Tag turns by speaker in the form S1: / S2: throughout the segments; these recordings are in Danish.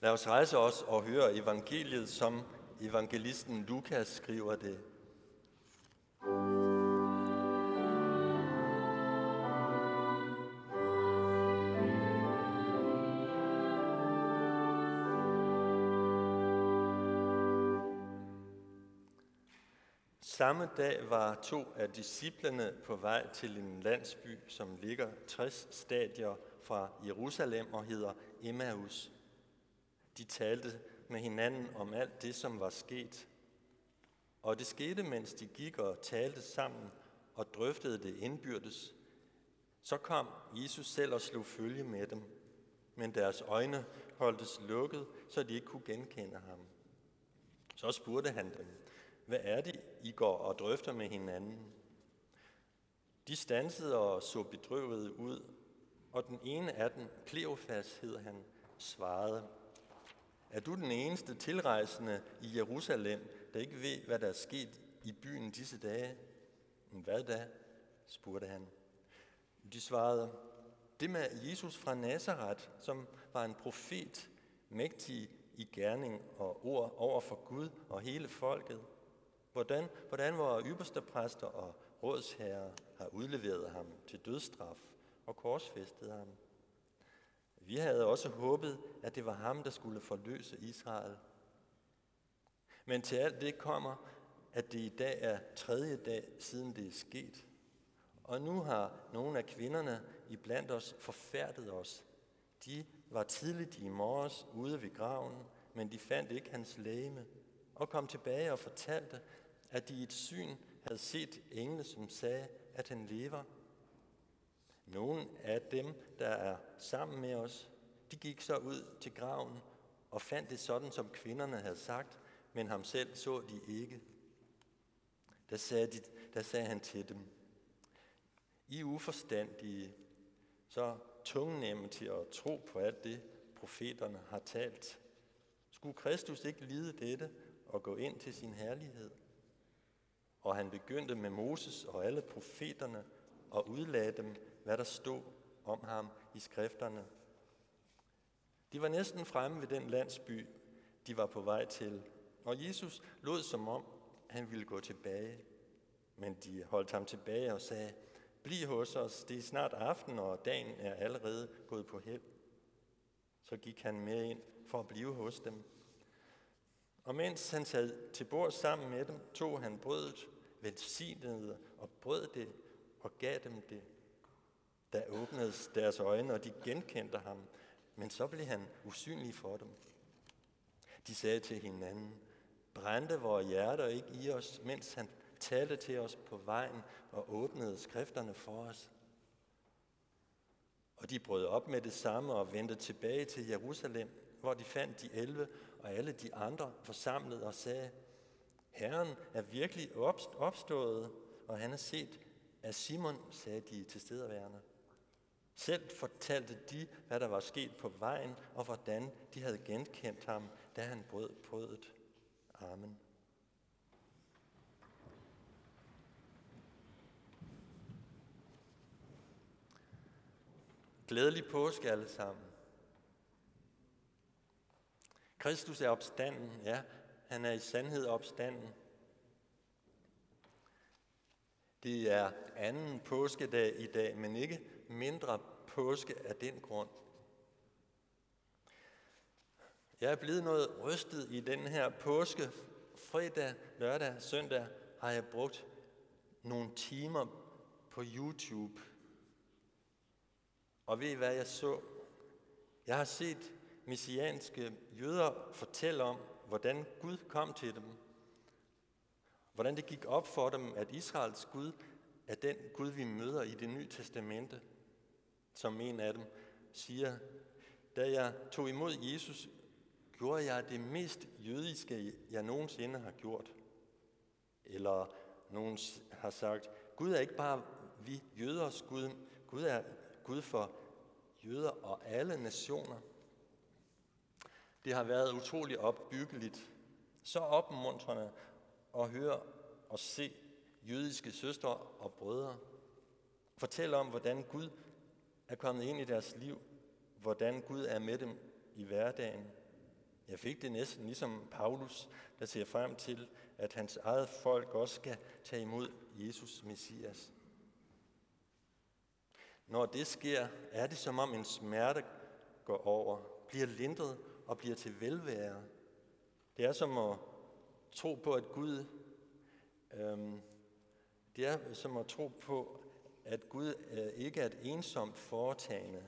S1: Lad os rejse os og høre evangeliet, som evangelisten Lukas skriver det. Samme dag var to af disciplene på vej til en landsby, som ligger 60 stadier fra Jerusalem og hedder Emmaus. De talte med hinanden om alt det, som var sket. Og det skete, mens de gik og talte sammen og drøftede det indbyrdes. Så kom Jesus selv og slog følge med dem, men deres øjne holdtes lukket, så de ikke kunne genkende ham. Så spurgte han dem, hvad er det, I går og drøfter med hinanden? De stansede og så bedrøvet ud, og den ene af dem, Kleofas hed han, svarede, er du den eneste tilrejsende i Jerusalem, der ikke ved, hvad der er sket i byen disse dage? Hvad da? spurgte han. De svarede, det med Jesus fra Nazareth, som var en profet, mægtig i gerning og ord over for Gud og hele folket. Hvordan, hvordan vores ypperste præster og rådsherrer har udleveret ham til dødsstraf og korsfæstet ham. Vi havde også håbet, at det var ham, der skulle forløse Israel. Men til alt det kommer, at det i dag er tredje dag, siden det er sket. Og nu har nogle af kvinderne iblandt os forfærdet os. De var tidligt i morges ude ved graven, men de fandt ikke hans lægeme, og kom tilbage og fortalte, at de i et syn havde set engle, som sagde, at han lever. Nogle af dem, der er sammen med os, de gik så ud til graven og fandt det sådan, som kvinderne havde sagt, men ham selv så de ikke. Der sagde, de, der sagde han til dem, I uforstandige, så tungnemme til at tro på alt det, profeterne har talt. Skulle Kristus ikke lide dette og gå ind til sin herlighed? Og han begyndte med Moses og alle profeterne og udlagde dem, hvad der stod om ham i skrifterne. De var næsten fremme ved den landsby, de var på vej til, og Jesus lod som om, han ville gå tilbage. Men de holdt ham tilbage og sagde, bliv hos os, det er snart aften, og dagen er allerede gået på held. Så gik han med ind for at blive hos dem. Og mens han sad til bord sammen med dem, tog han brødet, velsignede og brød det og gav dem det. Der åbnede deres øjne, og de genkendte ham, men så blev han usynlig for dem. De sagde til hinanden, brændte vores hjerter ikke i os, mens han talte til os på vejen og åbnede skrifterne for os. Og de brød op med det samme og vendte tilbage til Jerusalem, hvor de fandt de elve og alle de andre forsamlet og sagde, Herren er virkelig opstået, og han er set af Simon, sagde de til stederværende. Selv fortalte de, hvad der var sket på vejen, og hvordan de havde genkendt ham, da han brød brødet. Amen. Glædelig påske alle sammen. Kristus er opstanden, ja, han er i sandhed opstanden. Det er anden påskedag i dag, men ikke mindre påske af den grund. Jeg er blevet noget rystet i den her påske. Fredag, lørdag, søndag har jeg brugt nogle timer på YouTube. Og ved I hvad jeg så? Jeg har set messianske jøder fortælle om, hvordan Gud kom til dem. Hvordan det gik op for dem, at Israels Gud er den Gud, vi møder i det nye testamente som en af dem siger, da jeg tog imod Jesus, gjorde jeg det mest jødiske, jeg nogensinde har gjort. Eller nogen har sagt, Gud er ikke bare vi jøders Gud, Gud er Gud for jøder og alle nationer. Det har været utrolig opbyggeligt, så opmuntrende at høre og se jødiske søstre og brødre fortælle om, hvordan Gud er kommet ind i deres liv, hvordan Gud er med dem i hverdagen, Jeg fik det næsten ligesom Paulus, der ser frem til, at hans eget folk også skal tage imod Jesus Messias. Når det sker, er det som om en smerte går over, bliver lindret og bliver til velvære. Det er som at tro på, at Gud, øhm, det er som at tro på, at Gud øh, ikke er et ensomt foretagende.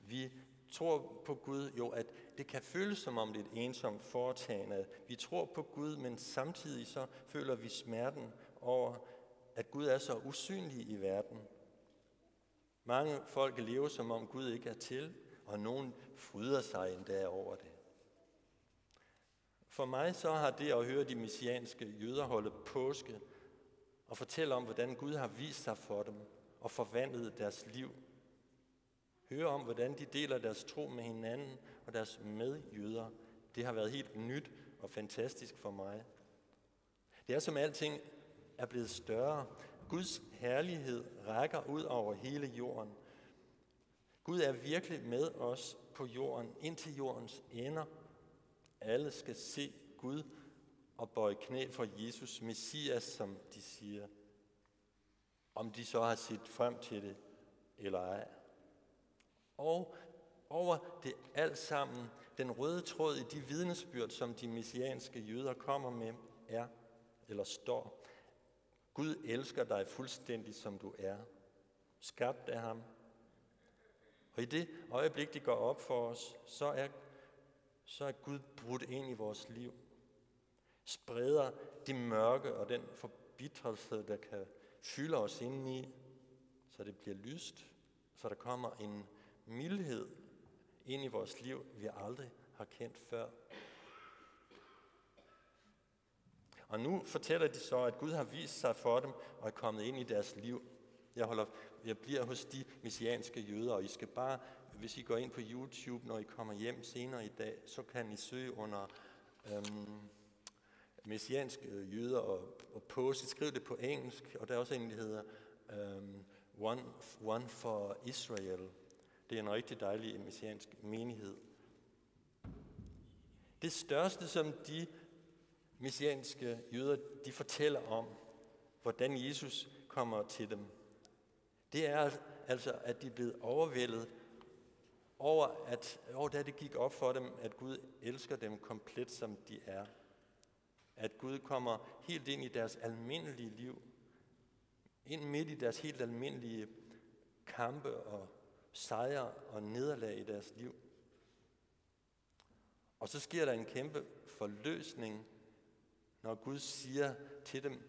S1: Vi tror på Gud, jo, at det kan føles som om det er et ensomt foretagende. Vi tror på Gud, men samtidig så føler vi smerten over, at Gud er så usynlig i verden. Mange folk lever som om Gud ikke er til, og nogen fryder sig endda over det. For mig så har det at høre de messianske jøder holde påske og fortælle om, hvordan Gud har vist sig for dem og forvandlet deres liv. Høre om, hvordan de deler deres tro med hinanden og deres medjøder. Det har været helt nyt og fantastisk for mig. Det er som alting er blevet større. Guds herlighed rækker ud over hele jorden. Gud er virkelig med os på jorden, indtil jordens ender. Alle skal se Gud og bøje knæ for Jesus, Messias, som de siger. Om de så har set frem til det eller ej. Og over det alt sammen, den røde tråd i de vidnesbyrd, som de messianske jøder kommer med, er, eller står, Gud elsker dig fuldstændig, som du er, skabt af ham. Og i det øjeblik, det går op for os, så er, så er Gud brudt ind i vores liv. Spreder det mørke og den forbitrelse, der kan fylde os indeni, så det bliver lyst, så der kommer en mildhed ind i vores liv, vi aldrig har kendt før. Og nu fortæller de så, at Gud har vist sig for dem og er kommet ind i deres liv. Jeg, holder, jeg bliver hos de messianske jøder, og I skal bare, hvis I går ind på YouTube, når I kommer hjem senere i dag, så kan I søge under øhm, messianske jøder og, og påske. Skriv det på engelsk, og der er også en, der hedder um, One, One for Israel. Det er en rigtig dejlig messiansk menighed. Det største, som de messianske jøder de fortæller om, hvordan Jesus kommer til dem, det er altså, at de er blevet overvældet over, at over da det gik op for dem, at Gud elsker dem komplet, som de er. At Gud kommer helt ind i deres almindelige liv, ind midt i deres helt almindelige kampe og sejre og nederlag i deres liv. Og så sker der en kæmpe forløsning, når Gud siger til dem,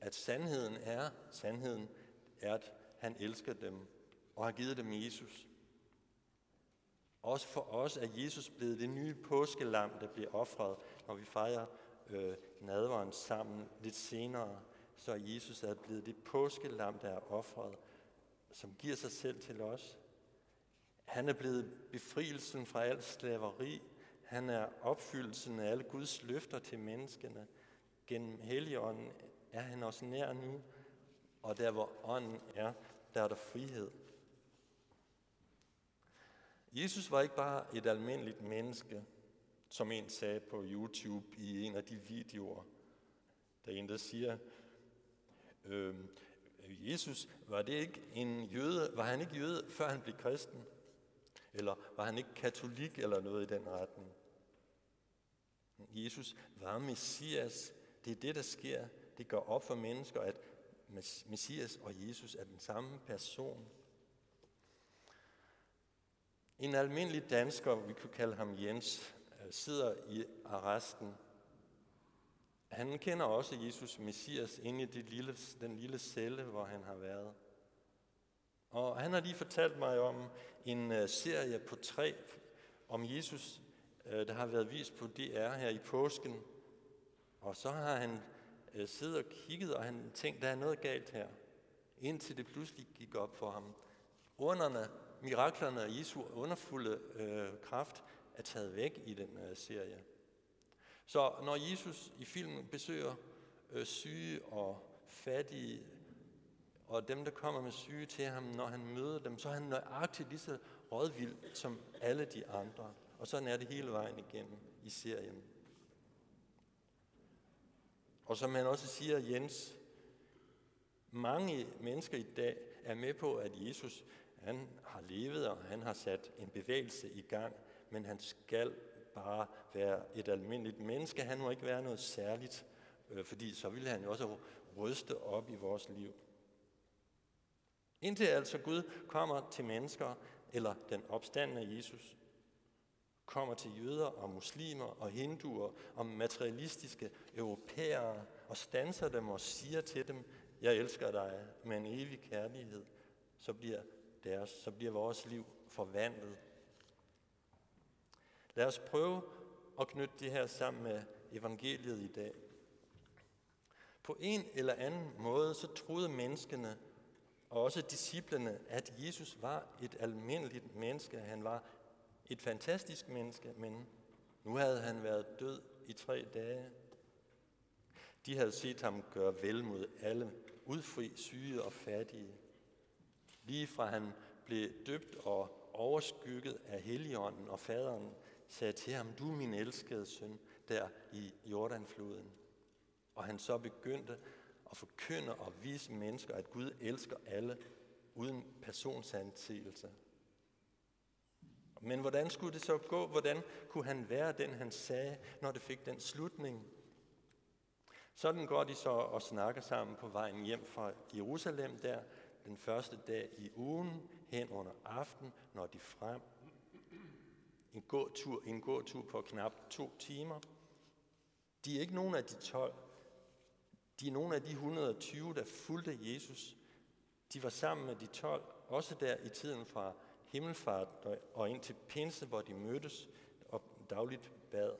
S1: at sandheden er, sandheden er, at han elsker dem og har givet dem Jesus. Også for os er Jesus blevet det nye påskelam, der bliver offret, når vi fejrer øh, nadveren sammen lidt senere. Så Jesus er blevet det påskelam, der er offret, som giver sig selv til os. Han er blevet befrielsen fra al slaveri. Han er opfyldelsen af alle Guds løfter til menneskene. Gennem Helligånden er han også nær nu, og der hvor ånden er, der er der frihed. Jesus var ikke bare et almindeligt menneske, som en sagde på YouTube i en af de videoer. Der en, der siger, øh, Jesus, var det ikke en jøde, var han ikke jøde, før han blev kristen? Eller var han ikke katolik eller noget i den retning? Jesus var Messias. Det er det, der sker. Det går op for mennesker, at Messias og Jesus er den samme person. En almindelig dansker, vi kunne kalde ham Jens, Øh, sidder i arresten. Han kender også Jesus Messias inde i det lille, den lille celle, hvor han har været. Og han har lige fortalt mig om en øh, serie på tre om Jesus, øh, der har været vist på DR her i påsken. Og så har han siddet og kigget, og han tænkte, der er noget galt her. Indtil det pludselig gik op for ham. Underne, miraklerne af Jesu underfulde øh, kraft er taget væk i den øh, serie. Så når Jesus i filmen besøger øh, syge og fattige og dem, der kommer med syge til ham, når han møder dem, så er han nøjagtigt lige så rådvild som alle de andre. Og sådan er det hele vejen igennem i serien. Og som han også siger, Jens, mange mennesker i dag er med på, at Jesus han har levet, og han har sat en bevægelse i gang, men han skal bare være et almindeligt menneske. Han må ikke være noget særligt, øh, fordi så ville han jo også ryste op i vores liv. Indtil altså Gud kommer til mennesker, eller den opstandende Jesus, kommer til jøder og muslimer og hinduer og materialistiske europæere og stanser dem og siger til dem, jeg elsker dig med en evig kærlighed, så bliver, deres, så bliver vores liv forvandlet. Lad os prøve at knytte det her sammen med evangeliet i dag. På en eller anden måde så troede menneskene og også disciplene, at Jesus var et almindeligt menneske. Han var et fantastisk menneske, men nu havde han været død i tre dage. De havde set ham gøre vel mod alle, udfri, syge og fattige. Lige fra han blev døbt og overskygget af Helligånden og faderen, sagde til ham, du min elskede søn, der i Jordanfloden. Og han så begyndte at forkynde og vise mennesker, at Gud elsker alle uden personsanseelse. Men hvordan skulle det så gå? Hvordan kunne han være den, han sagde, når det fik den slutning? Sådan går de så og snakker sammen på vejen hjem fra Jerusalem der, den første dag i ugen, hen under aften, når de frem. En gåtur, en gåtur på knap to timer. De er ikke nogen af de 12, de er nogle af de 120, der fulgte Jesus. De var sammen med de 12, også der i tiden fra himmelfart og ind til pinse, hvor de mødtes og dagligt bad.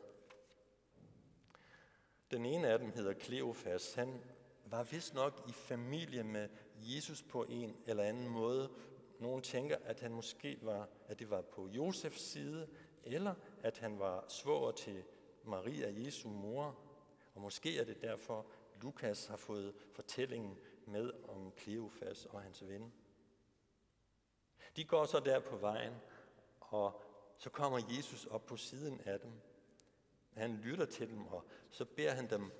S1: Den ene af dem hedder Kleofas. Han var vist nok i familie med Jesus på en eller anden måde. Nogle tænker, at han måske var, at det var på Josefs side, eller at han var svoger til Maria, Jesu mor. Og måske er det derfor, Lukas har fået fortællingen med om Kleofas og hans ven. De går så der på vejen, og så kommer Jesus op på siden af dem. Han lytter til dem, og så beder han dem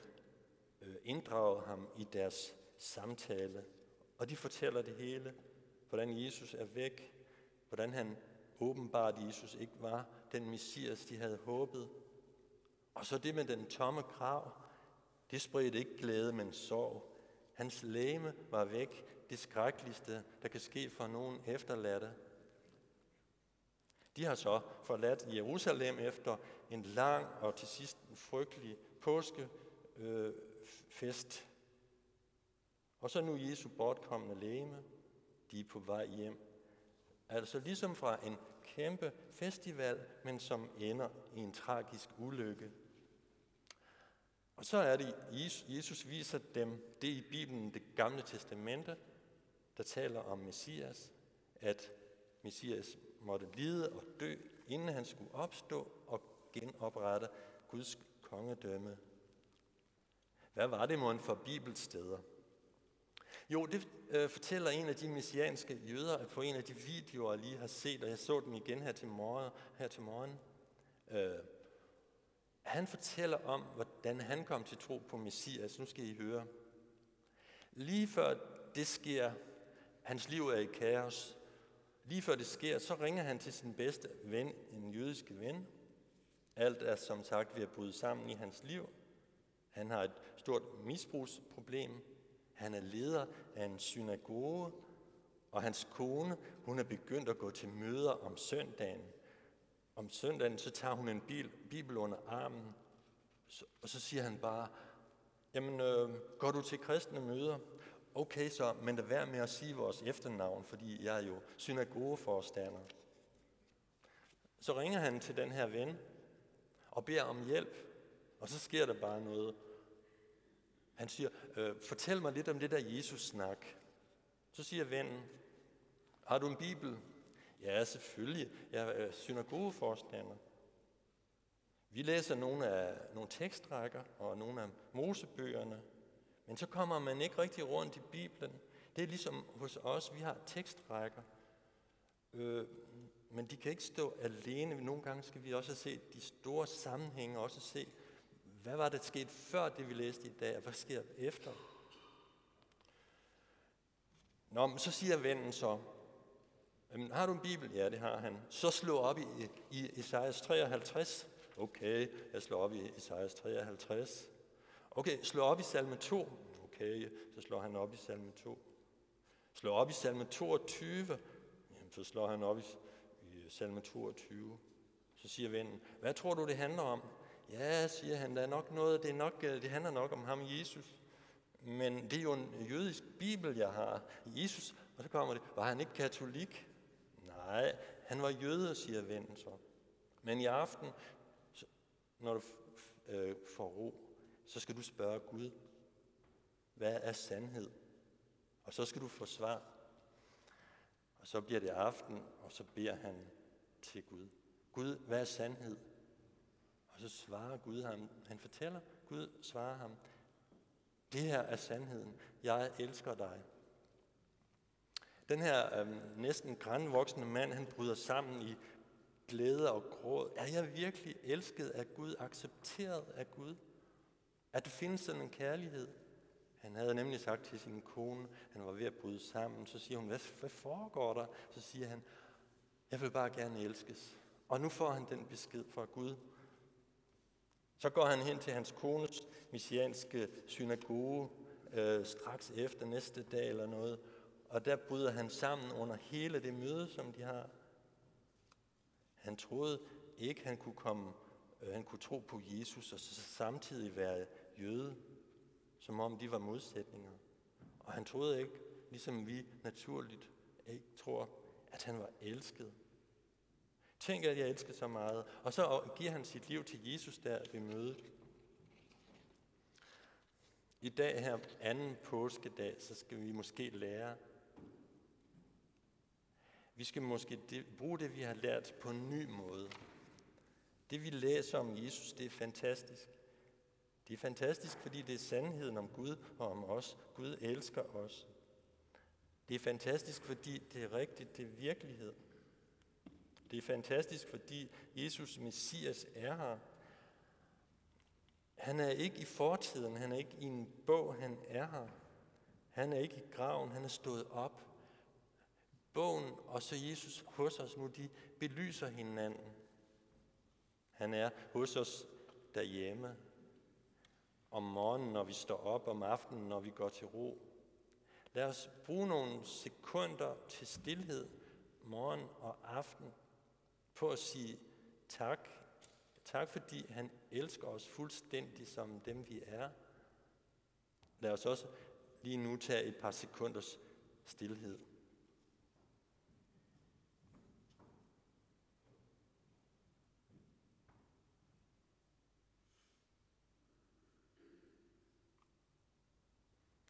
S1: øh, inddrage ham i deres samtale. Og de fortæller det hele, hvordan Jesus er væk, hvordan han åbenbart Jesus ikke var den messias, de havde håbet. Og så det med den tomme grav, det spredte ikke glæde, men sorg. Hans læme var væk, det skrækkeligste, der kan ske for nogen efterladte. De har så forladt Jerusalem efter en lang og til sidst en frygtelig påskefest. Øh, og så nu Jesu bortkommende læme, de er på vej hjem. Altså ligesom fra en kæmpe festival, men som ender i en tragisk ulykke. Og så er det, Jesus viser dem det i Bibelen, det gamle testamente, der taler om Messias, at Messias måtte lide og dø, inden han skulle opstå og genoprette Guds kongedømme. Hvad var det mon for bibelsteder? Jo, det øh, fortæller en af de messianske jøder på en af de videoer, jeg lige har set, og jeg så den igen her til morgen. Her til morgen. Øh, han fortæller om, hvordan han kom til tro på Messias. Nu skal I høre. Lige før det sker, hans liv er i kaos. Lige før det sker, så ringer han til sin bedste ven, en jødisk ven. Alt er som sagt ved at bryde sammen i hans liv. Han har et stort misbrugsproblem. Han er leder af en synagoge, og hans kone, hun er begyndt at gå til møder om søndagen om søndagen, så tager hun en bil, bibel under armen, og så siger han bare, jamen, øh, går du til kristne møder? Okay så, men lad være med at sige vores efternavn, fordi jeg er jo synagogeforstander. Så ringer han til den her ven og beder om hjælp, og så sker der bare noget. Han siger, øh, fortæl mig lidt om det der Jesus-snak. Så siger vennen, har du en bibel? Ja, selvfølgelig. Jeg er øh, synagogeforstander. Vi læser nogle af nogle tekstrækker og nogle af mosebøgerne, men så kommer man ikke rigtig rundt i Bibelen. Det er ligesom hos os, vi har tekstrækker, øh, Men de kan ikke stå alene. Nogle gange skal vi også se de store sammenhænge, også se, hvad var det sket før det, vi læste i dag, og hvad sker efter? Nå, men så siger vennen så, har du en bibel? Ja, det har han. Så slå op i, i Isaias 53. Okay, jeg slår op i Isaias 53. Okay, slå op i salme 2. Okay, så slår han op i salme 2. Slå op i salme 22. Jamen, så slår han op i, i salme 22. Så siger vennen, hvad tror du, det handler om? Ja, siger han, der er nok noget, det, er nok, øh, det handler nok om ham, Jesus. Men det er jo en jødisk bibel, jeg har. Jesus, og så kommer det, var han ikke katolik? Nej, han var jøde, siger vennen så. Men i aften, når du øh, får ro, så skal du spørge Gud, hvad er sandhed? Og så skal du få svar. Og så bliver det aften, og så beder han til Gud. Gud, hvad er sandhed? Og så svarer Gud ham. Han fortæller, Gud svarer ham, det her er sandheden. Jeg elsker dig. Den her øhm, næsten grænvoksne mand, han bryder sammen i glæde og gråd. Er jeg virkelig elsket af Gud, accepteret af Gud? At det findes sådan en kærlighed? Han havde nemlig sagt til sin kone, han var ved at bryde sammen, så siger hun, hvad, hvad foregår der? Så siger han, jeg vil bare gerne elskes. Og nu får han den besked fra Gud. Så går han hen til hans kones messianske synagoge øh, straks efter næste dag eller noget, og der bryder han sammen under hele det møde, som de har. Han troede ikke, han kunne komme, øh, han kunne tro på Jesus og så samtidig være jøde, som om de var modsætninger. Og han troede ikke, ligesom vi naturligt ikke tror, at han var elsket. Tænk, at jeg elsker så meget. Og så giver han sit liv til Jesus der ved mødet. I dag her, anden påskedag, så skal vi måske lære vi skal måske bruge det, vi har lært på en ny måde. Det, vi læser om Jesus, det er fantastisk. Det er fantastisk, fordi det er sandheden om Gud og om os. Gud elsker os. Det er fantastisk, fordi det er rigtigt, det er virkelighed. Det er fantastisk, fordi Jesus Messias er her. Han er ikke i fortiden, han er ikke i en bog, han er her. Han er ikke i graven, han er stået op. Bogen og så Jesus hos os nu, de belyser hinanden. Han er hos os derhjemme. Om morgenen, når vi står op, om aftenen, når vi går til ro. Lad os bruge nogle sekunder til stillhed morgen og aften på at sige tak. Tak fordi han elsker os fuldstændig som dem vi er. Lad os også lige nu tage et par sekunders stillhed.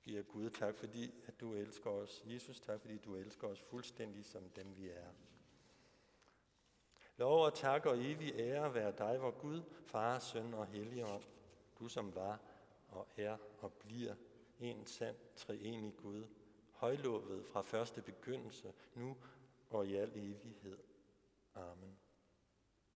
S1: giver Gud tak, fordi at du elsker os. Jesus, tak, fordi du elsker os fuldstændig som dem vi er. Lov og tak og evig ære være dig, vor Gud, Far, Søn og Helligånd, du som var og er og bliver en sand treenig Gud, højlovet fra første begyndelse, nu og i al evighed. Amen.